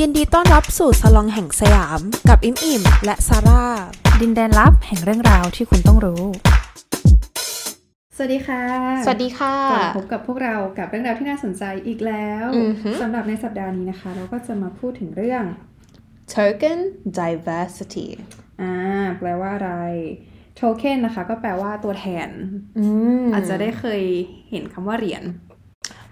ยินดีต้อนรับสู่สลองแห่งสยาม กับอิมอิมและซาร่า ดินแดนลับแห่งเรื่องราวที่คุณต้องรู้ สวัสดีค่ะ สวัสดีค่ะกลับมาพบกับพวกเรากับเรื่องราวที่น่าสนใจอีกแล้วอือฮึสำหรับในสัปดาห์นี้นะคะ เราก็จะมาพูดถึงเรื่อง token diversity อ่าแปลว่าอะไร token นะคะ ก็แปลว่าตัวแทนอืมอาจจะได้เคยเห็นคำว่าเหรียญ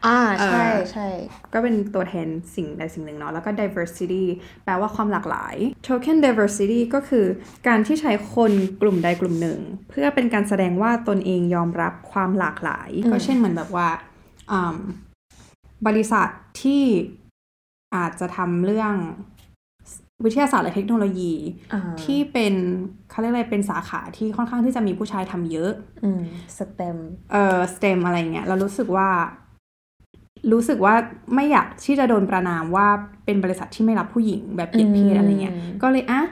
อ่าใช่เอ่อใช่ก็เป็นตัวแทนสิ่งใดสิ่งหนึ่งเนาะแล้วก็ diversity แปลว่าความหลากหลาย token diversity ก็คือการที่ใช้คนกลุ่มใดกลุ่มหนึ่ง เพื่อเป็นการแสดงว่าตนเองยอมรับความหลากหลาย ก็เช่นเหมือนแบบว่าอืมบริษัทที่อาจจะทำเรื่องวิทยาศาสตร์และเทคโนโลยีอ่าที่เป็นเขาเรียกอะไรเป็นสาขาที่ค่อนข้างที่จะมีผู้ชายทำเยอะอืม stem เอ่อ STEM อะไรเงี้ยเรารู้สึกว่า รู้สึกว่าไม่อยากที่จะโดนประนามว่าเป็นบริษัทที่ไม่รับผู้หญิงแบบเหยียดเพศอะไรเงี้ยอืมก็เลยอะ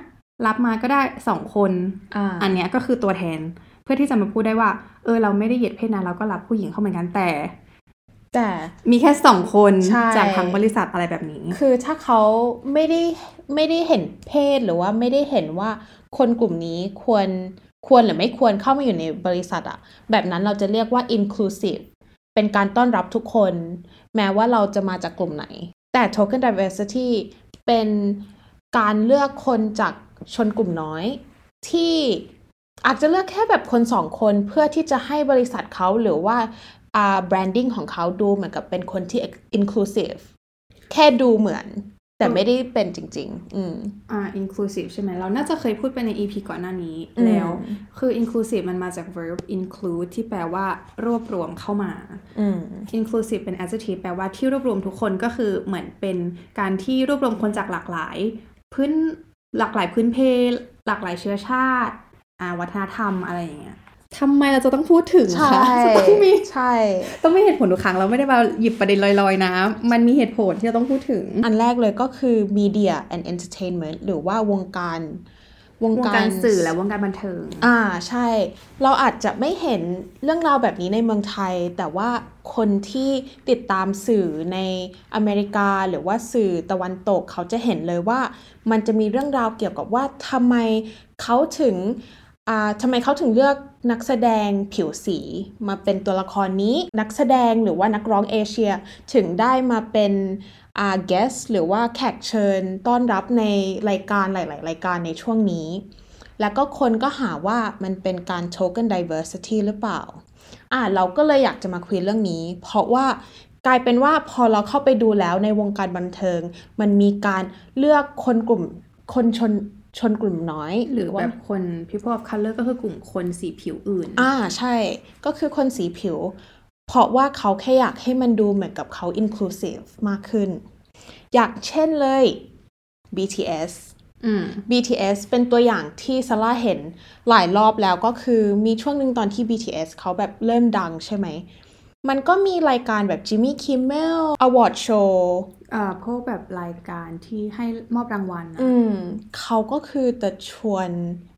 รับมาก็ได้สองคนอ่าอันเนี้ยก็คือตัวแทน เพื่อที่จะมาพูดได้ว่า เออ เราไม่ได้เหยียดเพศนะเราก็รับผู้หญิงเข้าเหมือนกันแต่ แต่มีแค่สองคนใช่จากทั้งบริษัทอะไรแบบนี้ คือถ้าเขาไม่ได้ไม่ได้เห็นเพศหรือว่าไม่ได้เห็นว่าคนกลุ่มนี้ควรควรหรือไม่ควรเข้ามาอยู่ในบริษัทอะแบบนั้นเราจะเรียกว่า inclusive เป็นการต้อนรับทุกคน แม้ว่าเราจะมาจากกลุ่มไหน แต่ token diversity เป็นการเลือกคนจากชนกลุ่มน้อย ที่อาจจะเลือกแค่แบบคนสองคนเพื่อที่จะให้บริษัทเขาหรือว่าแบรนดิ้งของเขาดูเหมือนกับเป็นคนที่ inclusive แค่ดูเหมือน แต่ไม่ได้เป็นจริง ๆ อืมอ่า inclusive ใช่ไหมเราน่าจะเคยพูดไปใน EP ก่อนหน้านี้อืมแล้ว คือ inclusive มันมาจาก verb include ที่แปลว่ารวบรวมเข้ามาอืม inclusive เป็น adjective แปลว่าที่รวบรวมทุกคนก็คือเหมือนเป็นการที่รวบรวมคนจากหลากหลาย พื้นหลากหลายพื้นเพ หลากหลายเชื้อชาติ อ่า วัฒนธรรมอะไรอย่างเงี้ย ทำไมเราจะต้องพูดถึงใช่คะต้องมีใช่ ต้องมีเหตุผลทุกครั้งเราไม่ได้มาหยิบประเด็นลอยๆนะ มันมีเหตุผลที่เราต้องพูดถึง อันแรกเลยก็คือ media and entertainment หรือว่าวงการวงวงการการสื่อและวงการบันเทิง อ่าใช่ เราอาจจะไม่เห็นเรื่องราวแบบนี้ในเมืองไทย แต่ว่าคนที่ติดตามสื่อในอเมริกาหรือว่าสื่อตะวันตกเขาจะเห็นเลยว่า มันจะมีเรื่องราวเกี่ยวกับว่าทำไมเขาถึงอ่าทำไมเขาถึงเลือก นักแสดงผิวสีมาเป็นตัวละครนี้ นักแสดงหรือว่านักร้องเอเชียถึงได้มาเป็นอา guest หรือว่าแขกเชิญต้อนรับในรายการหลาย ๆ รายการในช่วงนี้ แล้วก็คนก็หาว่ามันเป็นการ token diversity หรือเปล่า อ่าเราก็เลยอยากจะมาคุยเรื่องนี้ เพราะว่ากลายเป็นว่าพอเราเข้าไปดูแล้วในวงการบันเทิง มันมีการเลือกคนกลุ่มคนชน ชนกลุ่มน้อย หรือว่าแบบคน people of color ก็คือกลุ่มคนสีผิวอื่น อ่าใช่ ก็คือคนสีผิว เพราะว่าเขาแค่อยากให้มันดูเหมือนกับเขา inclusive มากขึ้น อย่างเช่นเลย BTS อืม BTS เป็นตัวอย่างที่ซาร่าเห็นหลายรอบแล้วก็คือมีช่วงหนึ่งตอนที่ BTS เขาแบบเริ่มดังใช่ไหม มันก็มีรายการแบบ Jimmy Kimmel Award Show อ่าพวกแบบรายการที่ให้มอบรางวัลอืมเขาก็คือจะชวน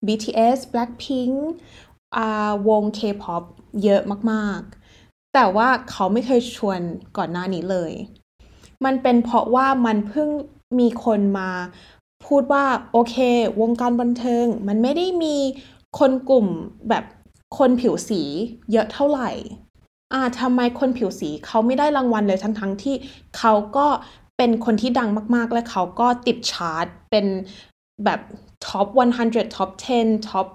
BTS Blackpink อ่าวง K-pop เยอะมากๆ แต่ว่าเขาไม่เคยชวนก่อนหน้านี้เลย มันเป็นเพราะว่ามันเพิ่งมีคนมาพูดว่าโอเค วงการบันเทิง มันไม่ได้มีคนกลุ่มแบบคนผิวสีเยอะเท่าไหร่อ่าทำไมคนผิวสีเขาไม่ได้รางวัลเลยทั้งๆทที่เขาก็ เป็นคนที่ดังมากๆ และเขาก็ติดชาร์ตเป็นแบบ top 100 top 10 top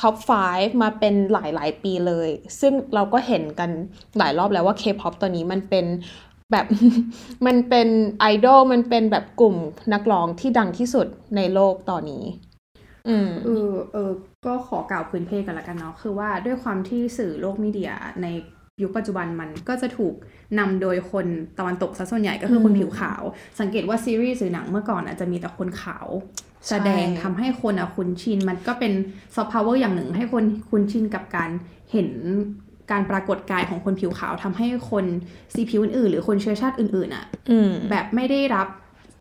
top 5มาเป็นหลายๆ ปีเลย ซึ่งเราก็เห็นกันหลายรอบแล้วว่า K-pop ตัวนี้มันเป็นแบบมันเป็นไอดอลมันเป็นแบบกลุ่มนักร้องที่ดังที่สุดในโลกตอนนี้ อืมเออเออก็ขอกล่าวพื้นเพก่อนละกันเนาะคือว่าด้วยความที่สื่อโลก media ใน ยุคปัจจุบันมันก็จะถูกนำโดยคนตะวันตกซะส่วนใหญ่ก็คือคนอืมผิวขาว สังเกตว่าซีรีส์หรือหนังเมื่อก่อนอะจะมีแต่คนขาว แสดงทำให้คนอะคุ้นชิน มันก็เป็น soft power อย่างหนึ่ง ให้คนคุ้นชินกับการเห็นการปรากฏกายของคนผิวขาวทำให้คนสีผิวอื่นๆหรือคนเชื้อชาติอื่นๆอะอืมแบบไม่ได้รับ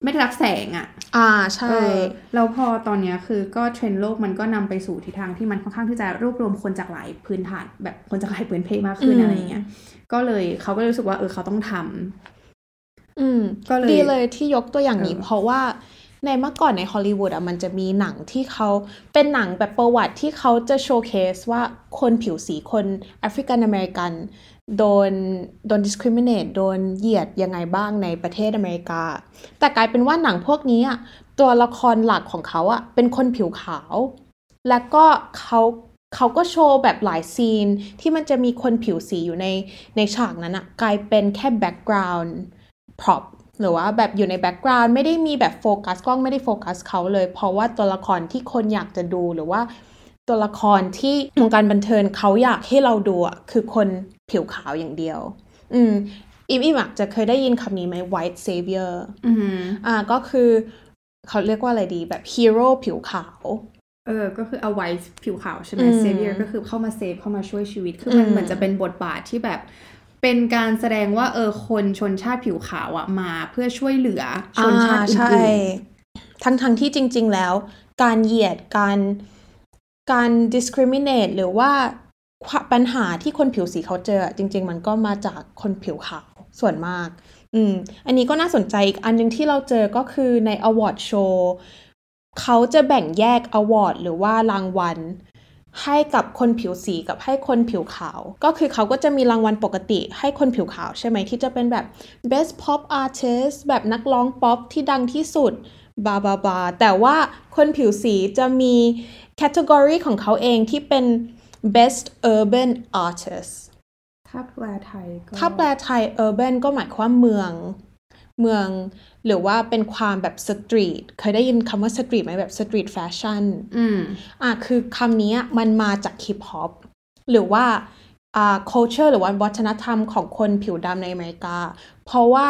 ไม่ได้รับแสงอะ อ่าใช่เออแล้วพอตอนเนี้ยคือก็เทรนด์โลกมันก็นำไปสู่ทิศทางที่มันค่อนข้างที่จะรวบรวมคนจากหลายพื้นฐาน แบบคนจากหลายพื้นเพมากขึ้นอืมอะไรอย่างเงี้ย ก็เลยเขาก็เลยรู้สึกว่าเออเขาต้องทำอืมก็เลยดีเลยที่ยกตัวอย่างนี้เออเพราะว่าในเมื่อก่อนในฮอลลีวูดอะมันจะมีหนังที่เขาเป็นหนังแบบประวัติที่เขาจะโชว์เคสว่าคนผิวสีคนแอฟริกันอเมริกัน โดโดน discriminate โดนเหยียดยังไงบ้างในประเทศอเมริกา แต่กลายเป็นว่าหนังพวกนี้อะตัวละครหลักของเขาอะเป็นคนผิวขาว แล้วก็เขาเขาก็โชว์แบบหลายซีนที่มันจะมีคนผิวสีอยู่ในในฉากนั้นอะกลายเป็นแค่ background prop หรือว่าแบบอยู่ใน background ไม่ได้มีแบบโฟกัสกล้องไม่ได้โฟกัสเขาเลย เพราะว่าตัวละครที่คนอยากจะดูหรือว่าตัวละครที่วงการบันเทิงเขาอยากให้เราดูอะคือคน ผิวขาวอย่างเดียว อืมอิมอิมอะจะเคยได้ยินคำนี้ไหม white savior อืมอ่าก็คือเขาเรียกว่าอะไรดีแบบฮีโร่ผิวขาวเออ ก็คือฮีโร่ผิวขาวใช่ไหมอืมเซเวียก็คือเข้ามา save เข้ามาช่วยชีวิต คือมันอืมเหมือนจะเป็นบทบาทที่แบบ เป็นการแสดงว่าเออคนชนชาติผิวขาวอะมาเพื่อช่วยเหลือชนชาติอ่าใช่อื่นทั้งทั้งที่จริง ๆ แล้ว การเหยียดการการ discriminate หรือว่าความ ปัญหาที่คนผิวสีเขาเจอจริง ๆ มันก็มาจากคนผิวขาวส่วนมาก อืม อันนี้ก็น่าสนใจอีกอันหนึงที่เราเจอก็คือใน award show เขาจะแบ่งแยก award หรือว่ารางวัลให้กับคนผิวสีกับให้คนผิวขาว ก็คือเขาก็จะมีรางวัลปกติให้คนผิวขาวใช่ไหมที่จะเป็นแบบ best pop artist แบบนักร้องป๊อปที่ดังที่สุดบาบาบาแต่ว่าคนผิวสีจะมี category ของเขาเองที่เป็น best urban artist ๆถ้าแปลไทยก็ถ้าแปลไทย urban ก็หมายความว่าเมือง เมือง หรือว่าเป็นความแบบ street เคยได้ยินคำว่า street ไหมแบบ street fashion อืมอะคือคำนี้มันมาจาก hip hop หรือว่าอ่า culture หรือว่าวัฒนธรรมของคนผิวดำในอเมริกา เพราะว่า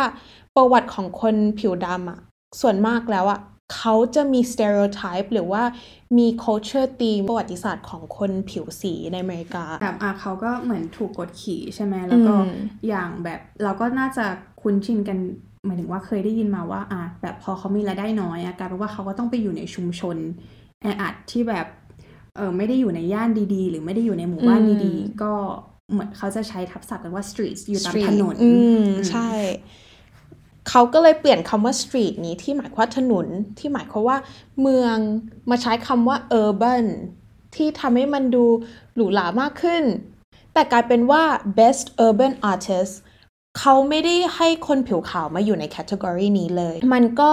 ประวัติของคนผิวดำอะส่วนมากแล้วอะ เขาจะมี stereotype หรือว่ามี culture theme ประวัติศาสตร์ของคนผิวสีในอเมริกาแบบอะเขาก็เหมือนถูกกดขี่ใช่ไหมแล้วก็อืมอย่างแบบเราก็น่าจะคุ้นชินกันหมายถึงว่าเคยได้ยินมาว่าอะแบบพอเขามีรายได้น้อยอะกลายเป็นว่าเขาก็ต้องไปอยู่ในชุมชนแออัดที่แบบเออไม่ได้อยู่ในย่านดีๆ หรือไม่ได้อยู่ในหมู่บ้านอืมดีๆ ก็เหมือนเขาจะใช้ทับศัพท์กันว่า streets อยู่ตาม street ถนนอืมอืมใช่ เขาก็เลยเปลี่ยนคำว่า street นี้ที่หมายความว่าถนนที่หมายความว่าเมืองมาใช้คำว่า urban ที่ทำให้มันดูหรูหรามากขึ้น แต่กลายเป็นว่า best urban artist เขาไม่ได้ให้คนผิวขาวมาอยู่ในแคตตากรีนี้เลย มันก็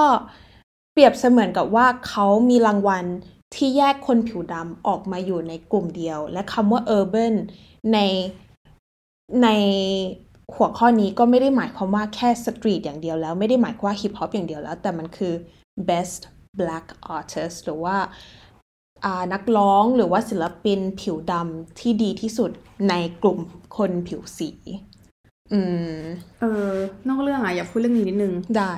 เปรียบเสมือนกับว่าเขามีรางวัลที่แยกคนผิวดำออกมาอยู่ในกลุ่มเดียว และคำว่า urban ในใน หัวข้อนี้ก็ไม่ได้หมายความว่าแค่ street อย่างเดียวแล้วไม่ได้หมายความว่า hip hop อย่างเดียวแล้ว แต่มันคือ best black artist หรือว่าอ่านักร้องหรือว่าศิลปินผิวดำที่ดีที่สุดในกลุ่มคนผิวสี อืม เออนอกเรื่องอะอยากพูดเรื่องนี้นิดนึง ได้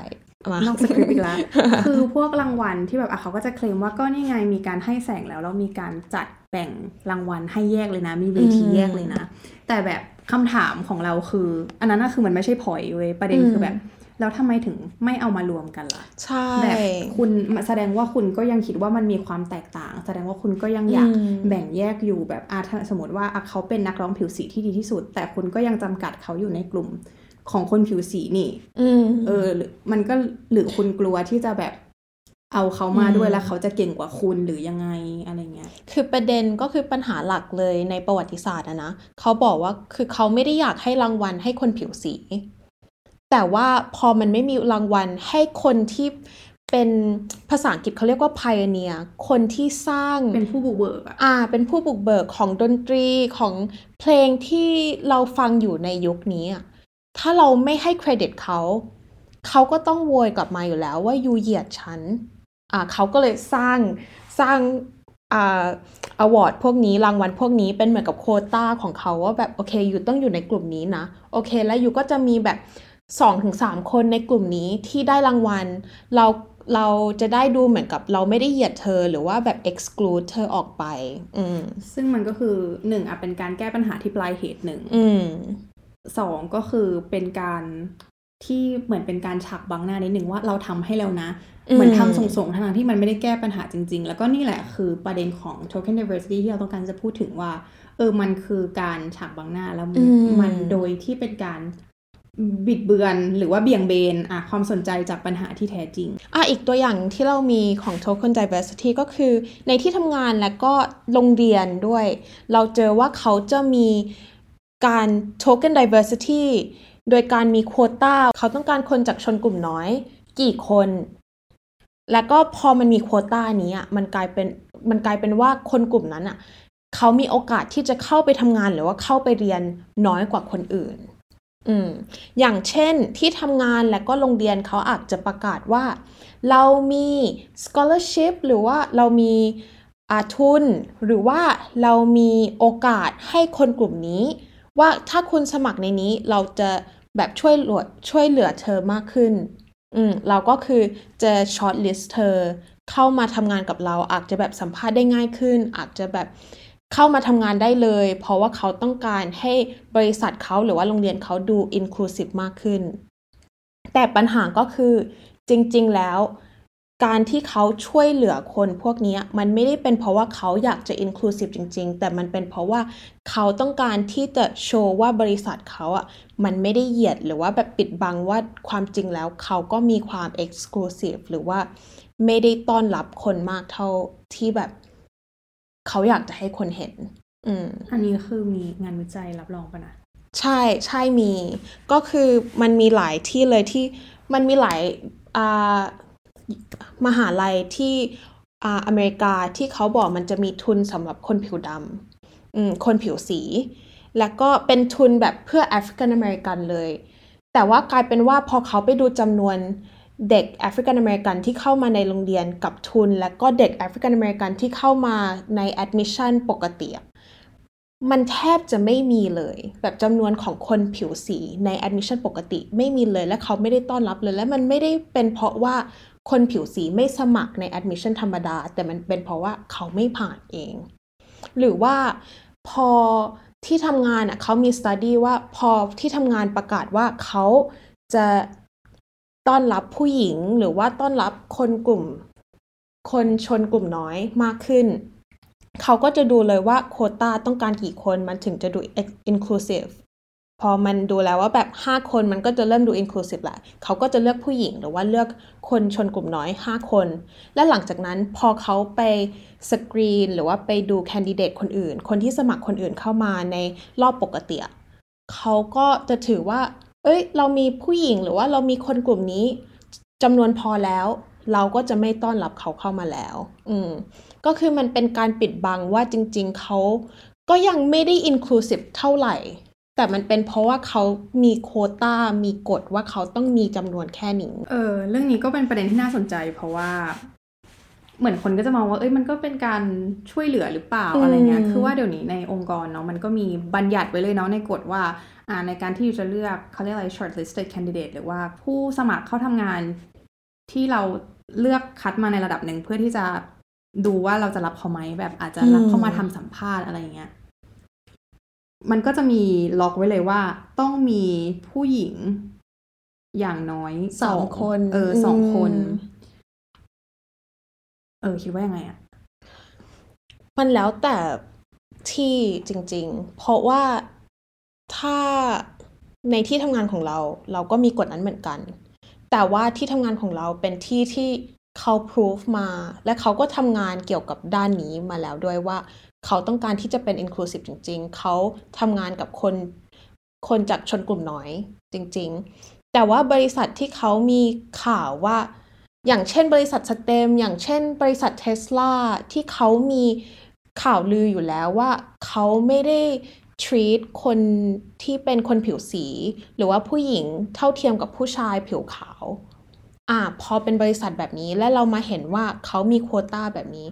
มานอกสคริปต์อีกแล้วคือพวกรางวัลที่แบบอะเขาก็จะเคลมว่าก็นี่ไงมีการให้แสงแล้วแล้วมีการจัดแบ่งรางวัลให้แยกเลยนะ มีเวทีแยกเลยนะ แต่แบบ คำถามของเราคือ อันนั้นน่ะคือมันไม่ใช่พอยเว้ยประเด็นคือแบบแล้วทำไมถึงไม่เอามารวมกันล่ะ ใช่แบบคุณแสดงว่าคุณก็ยังคิดว่ามันมีความแตกต่าง แสดงว่าคุณก็ยังอยากอืมแบ่งแยกอยู่แบบอาถ้าสมมติว่าอะเขาเป็นนักร้องผิวสีที่ดีที่สุด แต่คุณก็ยังจำกัดเขาอยู่ในกลุ่มของคนผิวสีนี่อืมเออหรือมันก็หรือคุณกลัวที่จะแบบ เอาเขามาด้วยอืมแล้วเขาจะเก่งกว่าคุณหรือยังไงอะไรเงี้ย คือประเด็นก็คือปัญหาหลักเลยในประวัติศาสตร์อะนะเขาบอกว่าคือเขาไม่ได้อยากให้รางวัลให้คนผิวสี แต่ว่าพอมันไม่มีรางวัลให้คนที่เป็นภาษาอังกฤษเขาเรียกว่า pioneer คนที่สร้างเป็นผู้บุกเบิกอะอ่า เป็นผู้บุกเบิกของดนตรีของเพลงที่เราฟังอยู่ในยุคนี้อะถ้าเราไม่ให้เครดิตเขาเขาก็ต้องโวยกลับมาอยู่แล้วว่ายูเหยียดฉันอ่า เขาก็เลยสร้างสร้างอ่าอวอร์ดพวกนี้รางวัลพวกนี้เป็นเหมือนกับโควต้าของเขาว่าแบบโอเคยูต้องอยู่ในกลุ่มนี้นะโอเค แล้วยูก็จะมีแบบสองถึงสามคนในกลุ่มนี้ที่ได้รางวัล เราเราจะได้ดูเหมือนกับเราไม่ได้เหยียดเธอหรือว่าแบบ exclude เธอออกไป อืมซึ่งมันก็คือหนึ่งอะเป็นการแก้ปัญหาที่ปลายเหตุหนึ่งอืมสองก็คือเป็นการที่เหมือนเป็นการฉากบังหน้านิดหนึ่งว่าเราทำให้แล้วนะอืม เหมือนทำส่งๆ ทั้งๆที่มันไม่ได้แก้ปัญหาจริง ๆ แล้วก็นี่แหละคือประเด็นของ token diversity ที่เราต้องการจะพูดถึงว่า เออ มันคือการฉากบังหน้าแล้วอืมมันโดยที่เป็นการบิดเบือนหรือว่าเบี่ยงเบนอะความสนใจจากปัญหาที่แท้จริงอะอีกตัวอย่างที่เรามีของ token diversity ก็คือในที่ทำงานและก็โรงเรียนด้วย เราเจอว่าเขาจะมีการ token diversity โดยการมีโควต้า เขาต้องการคนจากชนกลุ่มน้อย กี่คน แล้วก็พอมันมีโควต้านี้อะมันกลายเป็นมันกลายเป็นว่าคนกลุ่มนั้นอะเขามีโอกาสที่จะเข้าไปทำงานหรือว่าเข้าไปเรียนน้อยกว่าคนอื่น อืม อย่างเช่นที่ทำงานและก็โรงเรียนเขาอาจจะประกาศว่า เรามี scholarship หรือว่าเรามีอ่าทุน หรือว่าเรามีโอกาสให้คนกลุ่มนี้ ว่าถ้าคุณสมัครในนี้เราจะแบบช่วยเหลือช่วยเหลือเธอมากขึ้น อืม เราก็คือจะ shortlist เธอเข้ามาทำงานกับเรา อาจจะแบบสัมภาษณ์ได้ง่ายขึ้น อาจจะแบบเข้ามาทำงานได้เลย เพราะว่าเขาต้องการให้บริษัทเขาหรือว่าโรงเรียนเขาดู inclusive มากขึ้น แต่ปัญหาก็คือจริง ๆ แล้ว การที่เขาช่วยเหลือคนพวกเนี้ยมันไม่ได้เป็นเพราะว่าเขาอยากจะ inclusive จริง ๆ แต่มันเป็นเพราะว่าเขาต้องการที่จะโชว์ว่าบริษัทเขาอะมันไม่ได้เหยียดหรือว่าแบบปิดบังว่าความจริงแล้วเขาก็มีความ exclusive หรือว่าไม่ได้ต้อนรับคนมากเท่าที่แบบ เขาอยากจะให้คนเห็น อืม อันนี้คือมีงานวิจัยรับรองปะนะ ใช่ใช่มี ก็คือมันมีหลายที่เลยที่มันมีหลายอ่า มหาลัยที่อเมริกาที่เขาบอกมันจะมีทุนสำหรับคนผิวดำคนผิวสี แล้วก็เป็นทุนแบบเพื่อแอฟริกันอเมริกันเลย แต่ว่ากลายเป็นว่าพอเขาไปดูจำนวนเด็กแอฟริกันอเมริกันที่เข้ามาในโรงเรียนกับทุน และก็เด็กแอฟริกันอเมริกันที่เข้ามาใน admission ปกติมันแทบจะไม่มีเลย แบบจำนวนของคนผิวสีใน admission ปกติไม่มีเลย และเขาไม่ได้ต้อนรับเลย และมันไม่ได้เป็นเพราะว่า คนผิวสีไม่สมัครใน admission ธรรมดา แต่มันเป็นเพราะว่าเขาไม่ผ่านเอง หรือว่าพอที่ทำงานอะเขามี study ว่าพอที่ทำงานประกาศว่าเขาจะต้อนรับผู้หญิงหรือว่าต้อนรับคนกลุ่ม คนชนกลุ่มน้อยมากขึ้น เขาก็จะดูเลยว่าโคต้าต้องการกี่คนมันถึงจะดู inclusive พอมันดูแล้วว่าแบบ 5 คนมันก็จะเริ่มดู inclusive แหละเขาก็จะเลือกผู้หญิงหรือว่าเลือกคนชนกลุ่มน้อย 5 คน และหลังจากนั้นพอเขาไปสกรีนหรือว่าไปดูแคนดิเดตคนอื่น คนที่สมัครคนอื่นเข้ามาในรอบปกติเขาก็จะถือว่า เอ้ย เรามีผู้หญิงหรือว่าเรามีคนกลุ่มนี้จำนวนพอแล้ว เราก็จะไม่ต้อนรับเขาเข้ามาแล้ว อืม ก็คือมันเป็นการปิดบังว่าจริง ๆ เขาก็ยังไม่ได้ inclusive เท่าไหร่ แต่มันเป็นเพราะว่าเขามีโควต้ามีกฎว่าเขาต้องมีจำนวนแค่นี้เออ เรื่องนี้ก็เป็นประเด็นที่น่าสนใจ เพราะว่า เหมือนคนก็จะมองว่า เอ้ยมันก็เป็นการช่วยเหลือหรือเปล่าอืมอะไรเงี้ยคือว่าเดี๋ยวนี้ในองค์กรเนาะมันก็มีบัญญัติไว้เลยเนาะในกฎว่าอ่าในการที่จะเลือกเขาเรียกอะไร shortlisted candidate หรือว่าผู้สมัครเข้าทำงานที่เราเลือกคัดมาในระดับหนึ่งเพื่อที่จะดูว่าเราจะรับเขาไหมแบบอาจจะรับเข้ามาทำสัมภาษณ์อะไรเงี้ย มันก็จะมีล็อกไว้เลยว่า ต้องมีผู้หญิงอย่างน้อยสองคน เออสองคนอืมเออ คิดว่ายังไงอะมันแล้วแต่ที่จริง ๆ เพราะว่าถ้าในที่ทำงานของเรา เราก็มีกฎนั้นเหมือนกัน แต่ว่าที่ทำงานของเราเป็นที่ที่เขา proof มา และเขาก็ทำงานเกี่ยวกับด้านนี้มาแล้วด้วยว่า เขาต้องการที่จะเป็น inclusive จริง ๆ เขาทำงานกับคนคนจากชนกลุ่มน้อยจริง ๆ แต่ว่าบริษัทที่เขามีข่าวว่า อย่างเช่นบริษัทสเตมอย่างเช่นบริษัทเทสลาที่เขามีข่าวลืออยู่แล้วว่าเขาไม่ได้ treat คนที่เป็นคนผิวสี หรือว่าผู้หญิงเท่าเทียมกับผู้ชายผิวขาวอ่าพอเป็นบริษัทแบบนี้และเรามาเห็นว่าเขามีโควต้าแบบนี้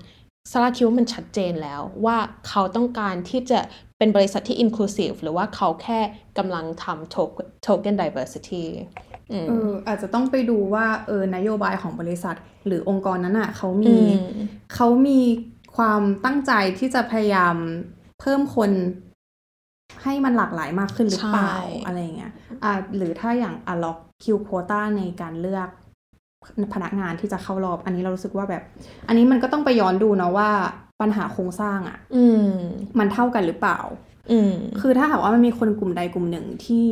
ซาร่าคิดว่ามันชัดเจนแล้วว่าเขาต้องการที่จะเป็นบริษัทที่ inclusive หรือว่าเขาแค่กำลังทำ token token diversity อืมเอออาจจะต้องไปดูว่าเออนโยบายของบริษัท หรือองค์กรนั้นอะเขาอืมีมเขามีความตั้งใจที่จะพยายามเพิ่มคนให้มันหลากหลายมากขึ้นหรือเปล่าใช่อะไรเงี้ยอ่าหรือถ้าอย่างอะล็อกคิวโคต้าในการเลือก พนักงานที่จะเข้ารอบ อันนี้เรารู้สึกว่าแบบ อันนี้มันก็ต้องไปย้อนดูเนาะว่าปัญหาโครงสร้างอะอืม มันเท่ากันหรือเปล่า อืม คือถ้าหากว่ามันมีคนกลุ่มใดกลุ่มหนึ่งที่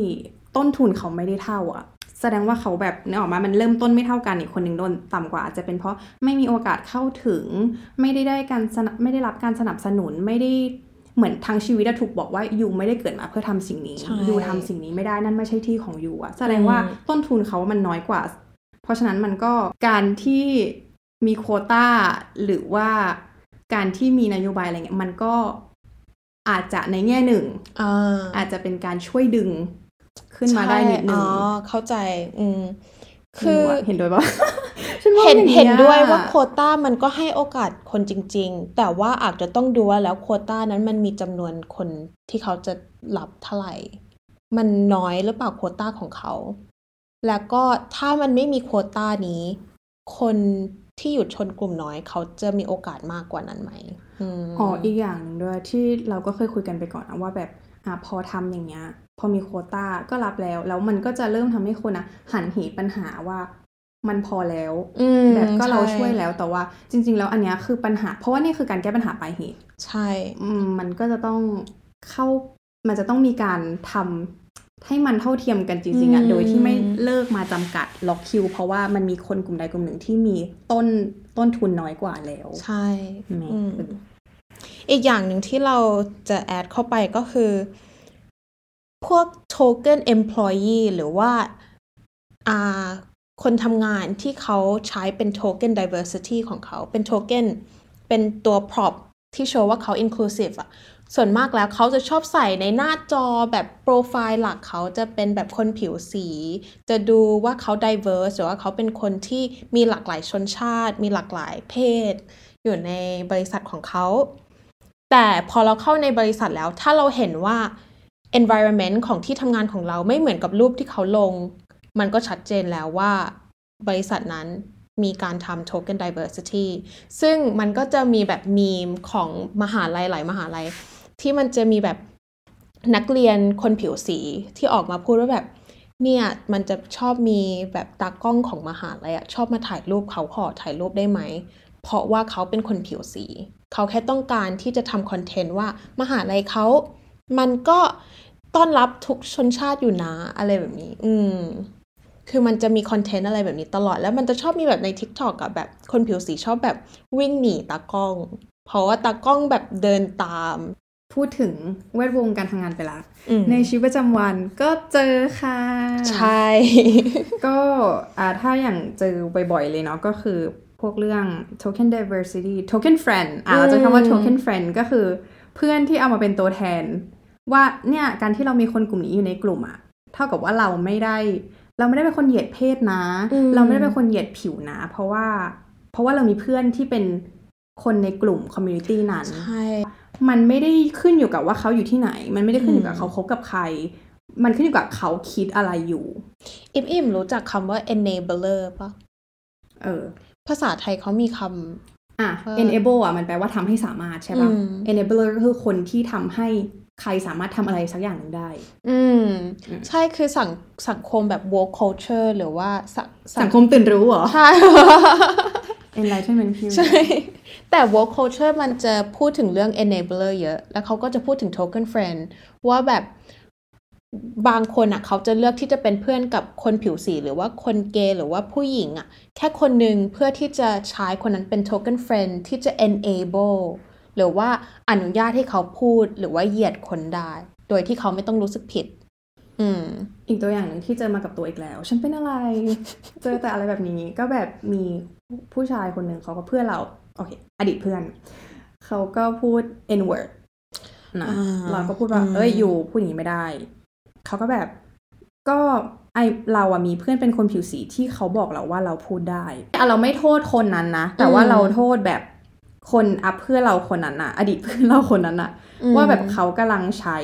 ต้นทุนเขาไม่ได้เท่าอะแสดงว่าเขาแบบเนี่ยออกมา มันเริ่มต้นไม่เท่ากันอีกคนหนึ่งโดนต่ำกว่าอาจจะเป็นเพราะไม่มีโอกาสเข้าถึง ไม่ได้ได้การสนับไม่ได้รับการสนับสนุนไม่ได้เหมือนทั้งชีวิตอะถูกบอกว่ายูไม่ได้เกิดมาเพื่อทำสิ่งนี้ใช่ยูทำสิ่งนี้ไม่ได้นั่นไม่ใช่ที่ของยูอะแสดงว่าอืมต้นทุนเขามันน้อยกว่า เพราะฉะนั้นมันก็การที่มีโควต้าหรือว่าการที่มีนโยบายอะไรเงี้ยมันก็อาจจะในแง่หนึ่งอ่าอาจจะเป็นการช่วยดึงขึ้นมาได้นิดนึงใช่อ๋อเข้าใจ อืมคือเห็นด้วยปะฉันว่าเห็นอย่างงี้ยเห็นด้วยว่าโควต้ามันก็ให้โอกาสคนจริง ๆ แต่ว่าอาจจะต้องดูว่าแล้วโควต้านั้นมันมีจำนวนคนที่เขาจะรับเท่าไหร่ มันน้อยหรือเปล่าโควต้าของเขา แล้วก็ถ้ามันไม่มีโควต้านี้ คนที่อยู่ชนกลุ่มน้อยเขาจะมีโอกาสมากกว่านั้นไหมอืมอ๋ออีกอย่างหนึ่งด้วยที่เราก็เคยคุยกันไปก่อนนะว่าแบบอะพอทำอย่างเงี้ย พอมีโควต้าก็รับแล้ว แล้วมันก็จะเริ่มทำให้คนอะหันเหปัญหาว่ามันพอแล้วอืมแบบก็เราใช่วยแล้วแต่ว่า จริง ๆ แล้วอันเนี้ยคือปัญหา เพราะว่านี่คือการแก้ปัญหาปลายเหตุใช่อืมมันก็จะต้องเข้ามันจะต้องมีการทำ ให้มันเท่าเทียมกันจริงๆอะอืมโดยที่ไม่เลิกมาจำกัดล็อกคิว เพราะว่ามันมีคนกลุ่มใดกลุ่มหนึ่งที่มีต้นต้นทุนน้อยกว่าแล้ว ใช่แหมอืมอีกอย่างหนึ่งที่เราจะแอดเข้าไปก็คือ พวก token employee หรือว่าอ่าคนทำงานที่เขาใช้เป็น token diversity ของเขาเป็น token เป็นตัว prop ที่โชว์ว่าเขา inclusive อะ ส่วนมากแล้วเขาจะชอบใส่ในหน้าจอแบบโปรไฟล์หลักเขาจะเป็นแบบคนผิวสี จะดูว่าเขา diverse หรือว่าเขาเป็นคนที่มีหลากหลายชนชาติ มีหลากหลายเพศ อยู่ในบริษัทของเขา แต่พอเราเข้าในบริษัทแล้วถ้าเราเห็นว่า environment ของที่ทำงานของเราไม่เหมือนกับรูปที่เขาลง มันก็ชัดเจนแล้วว่าบริษัทนั้นมีการทำ token diversity ซึ่งมันก็จะมีแบบมีมของมหาลัยหลายมหาลัย ที่มันจะมีแบบนักเรียนคนผิวสีที่ออกมาพูดว่าแบบเนี่ยมันจะชอบมีแบบตากล้องของมหาลัยอะชอบมาถ่ายรูปเขาขอถ่ายรูปได้ไหม เพราะว่าเขาเป็นคนผิวสี เขาแค่ต้องการที่จะทำคอนเทนต์ว่ามหาลัยเขา มันก็ต้อนรับทุกชนชาติอยู่นะอะไรแบบนี้ อืม คือมันจะมีคอนเทนต์อะไรแบบนี้ตลอด แล้วมันจะชอบมีแบบใน TikTok กับแบบคนผิวสีชอบแบบวิ่งหนีตากล้อง เพราะว่าตากล้องแบบเดินตาม พูดถึงแวดวงการทำงานไปละอืมในชีวิตประจำวันก็เจอค่ะ ใช่ ก็อ่าถ้าอย่างเจอบ่อยๆเลยเนาะก็คือพวกเรื่อง token diversity token friend อ่าเราจะคำว่าอืม token friend ก็คือเพื่อนที่เอามาเป็นตัวแทน ว่าเนี่ยการที่เรามีคนกลุ่มนี้อยู่ในกลุ่มอะเท่ากับว่าเราไม่ได้ เราไม่ได้เป็นคนเหยียดเพศนะอืมเราไม่ได้เป็นคนเหยียดผิวนะ เพราะว่า เพราะว่าเรามีเพื่อนที่เป็น คนในกลุ่ม community นั้น ใช่ มันไม่ได้ขึ้นอยู่กับว่าเขาอยู่ที่ไหน มันไม่ได้ขึ้นอยู่กับอืมเขาคบกับใคร มันขึ้นอยู่กับเขาคิดอะไรอยู่อิมอิมรู้จักคำว่า enabler ปะเออ ภาษาไทยเขามีคอะว่า enable อะมันแปลว่าทำให้สามารถใช่ป่ะอืม enabler ก็คือคนที่ทำให้ใครสามารถทำอะไรสักอย่างหนึ่งได้ำอืมอืม ใช่คือสังสังคมแบบ woke culture หรือว่าสังสังคมตื่นรู้เหรอ ใช่ enlightenment period ใช่ แต่ woke culture มันจะพูดถึงเรื่อง enabler เยอะ แล้วเขาก็จะพูดถึง token friend ว่าแบบบางคนอะเขาจะเลือกที่จะเป็นเพื่อนกับคนผิวสีหรือว่าคนเกย์หรือว่าผู้หญิงอะแค่คนหนึ่งเพื่อที่จะใช้คนนั้นเป็น token friend ที่จะ enable หรือว่าอนุญาตให้เขาพูดหรือว่าเหยียดคนได้ โดยที่เขาไม่ต้องรู้สึกผิด อืม อีกตัวอย่างหนึ่งที่เจอมากับตัวอีกแล้ว ฉันเป็นอะไร เจอแต่อะไรแบบนี้ก็แบบมี ผู้ชายคนหนึ่งเขาก็เพื่อนเราโอเค อดีตเพื่อนเขาก็พูด n word นะอ่าเราก็พูดว่าอืมเอ้ยอยู่พูดอย่างนี้ไม่ได้เขาก็แบบก็ไอเราอะมีเพื่อนเป็นคนผิวสีที่เขาบอกเราว่าเราพูดได้อะเราไม่โทษคนนั้นนะ แต่ว่าอืมเราโทษแบบคนอัพเพื่อนเราคนนั้นอะอดีตเพื่อนเราคนนั้นอะอืมว่าแบบเขากำลังใช้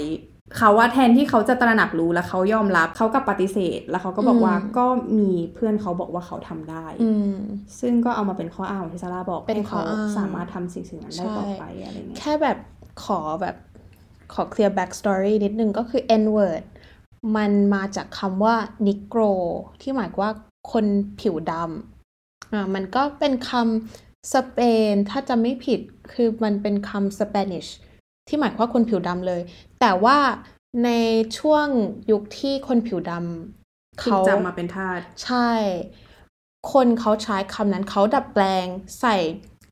เขาว่าแทนที่เขาจะตระหนักรู้แล้วเขายอมรับเขากับปฏิเสธ แล้วเขาก็บอกว่าอืมก็มีเพื่อนเขาบอกว่าเขาทำได้อืมซึ่งก็เอามาเป็นข้ออ้างของที่ซาร่าบอกเป็นให้เขาข้ออ้างสามารถทำสิ่งสิ่งนั้นได้ใช่ต่อไปอะไรเงี้ยแค่แบบขอแบบขอเคลียร์ back story นิดนึงก็คือ n word มันมาจากคำว่า negro ที่หมายว่าคนผิวดำอ่ามันก็เป็นคำสเปนถ้าจะไม่ผิดคือมันเป็นคำ Spanish ที่หมายความว่าคนผิวดำเลย แต่ว่าในช่วงยุคที่คนผิวดำถูกเขาจับมาเป็นทาสใช่ คนเขาใช้คำนั้นเขาดัดแปลงใส่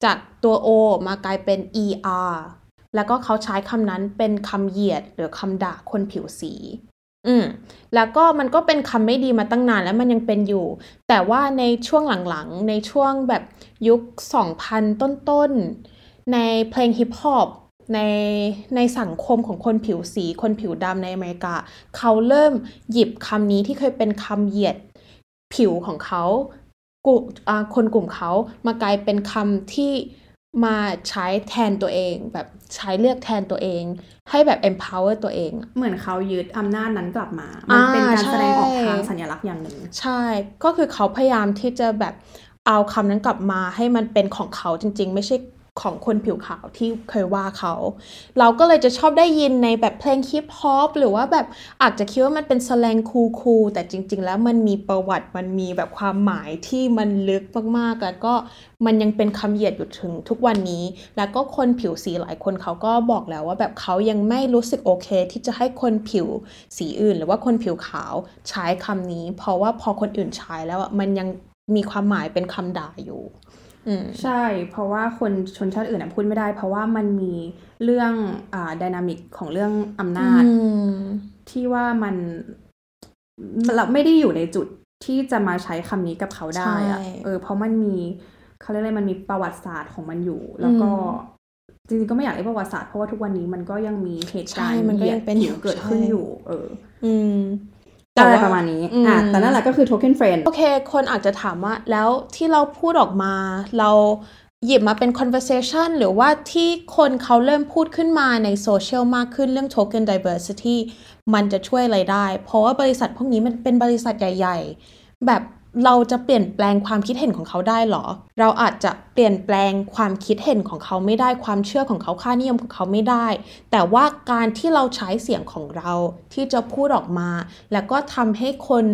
จากตัว O มากลายเป็น ER แล้วก็เขาใช้คำนั้นเป็นคำเหยียดหรือคำด่าคนผิวสี อืม แล้วก็มันก็เป็นคำไม่ดีมาตั้งนานแล้วมันยังเป็นอยู่ แต่ว่าในช่วงหลังๆ ในช่วงแบบยุค 2000 ต้นๆ ในเพลงฮิปฮอป ในในสังคมของคนผิวสี คนผิวดำในอเมริกา เขาเริ่มหยิบคำนี้ที่เคยเป็นคำเหยียดผิวของเขากลุ่มอ่าคนกลุ่มเขามากลายเป็นคำที่มาใช้แทนตัวเอง แบบใช้เรียกแทนตัวเอง ให้แบบ empower ตัวเอง เหมือนเขายึดอำนาจนั้นกลับมา มันเป็นการใช่แสดงออกทางสัญลักษณ์อย่างหนึ่ง ใช่ ก็คือเขาพยายามที่จะแบบเอาคำนั้นกลับมาให้มันเป็นของเขาจริง ๆ ไม่ใช่ ของคนผิวขาวที่เคยว่าเขา เราก็เลยจะชอบได้ยินในแบบเพลงฮิปฮอปหรือว่าแบบอาจจะคิดว่ามันเป็นสแลงคูลๆแต่จริง ๆ แล้วมันมีประวัติมันมีแบบความหมายที่มันลึกมากๆ แล้วก็มันยังเป็นคำเหยียดอยู่ถึงทุกวันนี้ แล้วก็คนผิวสีหลายคนเขาก็บอกแล้วว่าแบบเขายังไม่รู้สึกโอเค ที่จะให้คนผิวสีอื่น หรือว่าคนผิวขาวใช้คำนี้ เพราะว่าพอคนอื่นใช้แล้วมันยังมีความหมายเป็นคำด่าอยู่ ใช่ เพราะว่าคนชนชาติอื่นอะพูดไม่ได้ เพราะว่ามันมีเรื่องอ่าดินามิกของเรื่องอำนาจอืมที่ว่ามันเราไม่ได้อยู่ในจุดที่จะมาใช้คำนี้กับเขาได้อะใช่เออ เพราะมันมีเขาเรียกอะไรมันมีประวัติศาสตร์ของมันอยู่ แล้วก็อืจริงๆก็ไม่อยากเรียกประวัติศาสตร์เพราะว่าทุกวันนี้มันก็ยังมีเหตุการใช่ณ์มันก็เหยียยัดงเป็นผิวเกิดขึ้นใช่อยู่ เออ อืมอะไร แต่ว่าประมาณนี้อืมอะแต่นั่นแหละก็คือ token friend โอเค คนอาจจะถามว่า แล้วที่เราพูดออกมาเราหยิบมาเป็น conversation หรือว่าที่คนเขาเริ่มพูดขึ้นมาในโซเชียลมากขึ้นเรื่อง token diversity มันจะช่วยอะไรได้ เพราะว่าบริษัทพวกนี้มันเป็นบริษัทใหญ่ ๆ แบบ เราจะเปลี่ยนแปลงความคิดเห็นของเขาได้หรอ เราอาจจะเปลี่ยนแปลงความคิดเห็นของเขาไม่ได้ ความเชื่อของเขา ค่านิยมของเขาไม่ได้ แต่ว่าการที่เราใช้เสียงของเราที่จะพูดออกมา แล้วก็ทำให้คน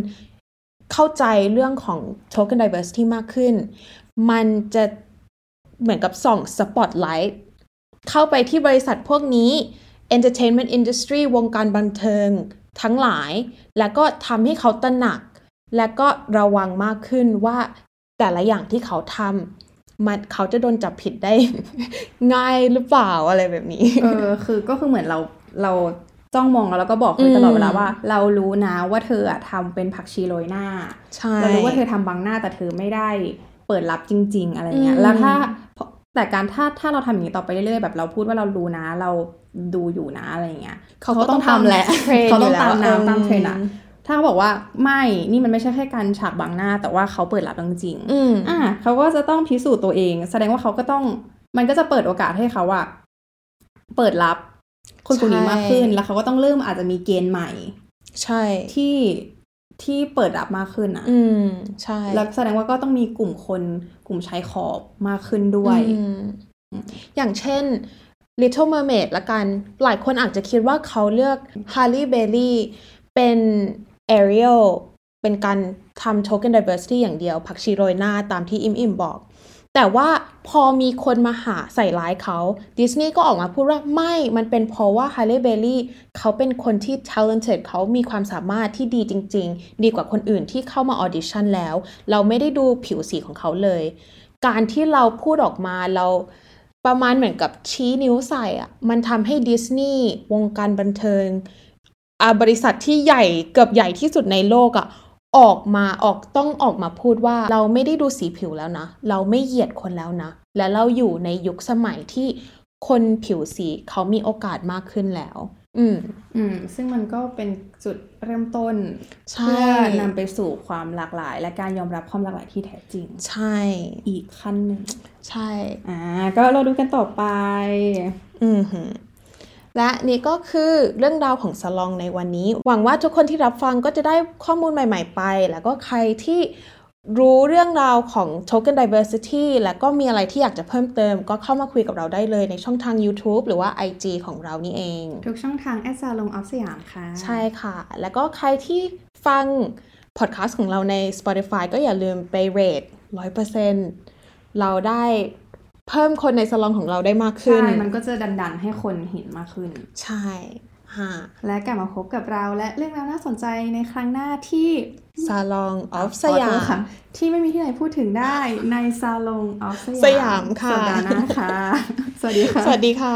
เข้าใจเรื่องของ token diversity มากขึ้น มันจะเหมือนกับส่องสปอตไลท์เข้าไปที่บริษัทพวกนี้ entertainment industry วงการบันเทิงทั้งหลาย แล้วก็ทำให้เขาตระหนัก และก็ระวังมากขึ้นว่าแต่ละอย่างที่เขาทำมันเขาจะโดนจับผิดได้ ง่ายหรือเปล่าอะไรแบบนี้ เออคือก็คือเหมือนเราเราจ้องมองแล้วก็บอกเลยตลอดเวลาว่า เรารู้นะว่าเธออะทำเป็นผักชีโรยหน้าใช่เรารู้ว่าเธอทำบังหน้าแต่เธอไม่ได้เปิดรับจริง ๆ อะไรเงี้ยอืมแล้วถ้าแต่การถ้าถ้าเราทำอย่างนี้ต่อไปเรื่อยๆแบบเราพูดว่าเรารู้นะ เราดูอยู่นะอะไรเงี้ยเขาก็ต้องทำแหละเทรนด์เขาต้องยู่แล้วตามน้ำตามเทรนด์อะม ถ้าเขาบอกว่าไม่นี่มันไม่ใช่แค่การฉากบังหน้า แต่ว่าเขาเปิดรับจริงๆอืมอะเขาก็จะต้องพิสูจน์ตัวเอง แสดงว่าเขาก็ต้องมันก็จะเปิดโอกาสให้เขาอะเปิดรับ คนกลุ่มนี้มากขึ้นใช่แล้วเขาก็ต้องเริ่มอาจจะมีเกณฑ์ใหม่ ใช่ที่ที่เปิดรับมากขึ้นอะอืม ใช่ แล้วแสดงว่าก็ต้องมีกลุ่มคนกลุ่มชายขอบมากขึ้นด้วยอืมอย่างเช่น Little Mermaid ละกัน หลายคนอาจจะคิดว่าเขาเลือก Halle Bailey เป็น Ariel เป็นการทำ Token Diversity อย่างเดียว ผักชีโรยหน้าตามที่อิมอิมบอก แต่ว่าพอมีคนมาหาใส่ร้ายเขาดิสนีย์ก็ออกมาพูดว่าไม่ มันเป็นเพราะว่า Halle Bailey เขาเป็นคนที่ talented เขามีความสามารถที่ดีจริง ๆ ดีกว่าคนอื่นที่เข้ามาออดิชั่นแล้ว เราไม่ได้ดูผิวสีของเขาเลย การที่เราพูดออกมาเราประมาณเหมือนกับชี้นิ้วใส่อะมันทำให้ดิสนีย์วงการบันเทิง บริษัทที่ใหญ่เกือบใหญ่ที่สุดในโลกอะออกมาออกต้องออกมาพูดว่าเราไม่ได้ดูสีผิวแล้วนะ เราไม่เหยียดคนแล้วนะ และเราอยู่ในยุคสมัยที่คนผิวสีเขามีโอกาสมากขึ้นแล้ว อืม อืม ซึ่งมันก็เป็นจุดเริ่มต้นใช่เพื่อนำไปสู่ความหลากหลาย และการยอมรับความหลากหลายที่แท้จริง ใช่ อีกขั้นหนึ่ง ใช่ อ่า ก็เราดูกันต่อไป อืมหือ และนี่ก็คือเรื่องราวของสลองในวันนี้ หวังว่าทุกคนที่รับฟังก็จะได้ข้อมูลใหม่ ๆ ไป แล้วก็ใครที่รู้เรื่องราวของ Token Diversity แล้วก็มีอะไรที่อยากจะเพิ่มเติม ก็เข้ามาคุยกับเราได้เลยในช่องทาง YouTube หรือว่า IG ของเรานี่เอง ทุกช่องทางแอดซาลงออฟสยามค่ะ ใช่ค่ะ แล้วก็ใครที่ฟังพอดแคสต์ของเราใน Spotify ก็อย่าลืมไปเรท100%เราได้ เพิ่มคนในสลองของเราได้มากขึ้น ใช่ มันก็จะดันๆให้คนเห็นมากขึ้น ใช่5และกลับมาพบกับเราและเรื่องราวน่าสนใจในครั้งหน้าที่ซาลองออฟสขอโทยาษมค่ะที่ไม่มีที่ไหนพูดถึงได้ในซาลงออฟสยามสยามค่ะสัปดาห์หน้าค่ะ สวัสดีค่ะ สวัสดีค่ะ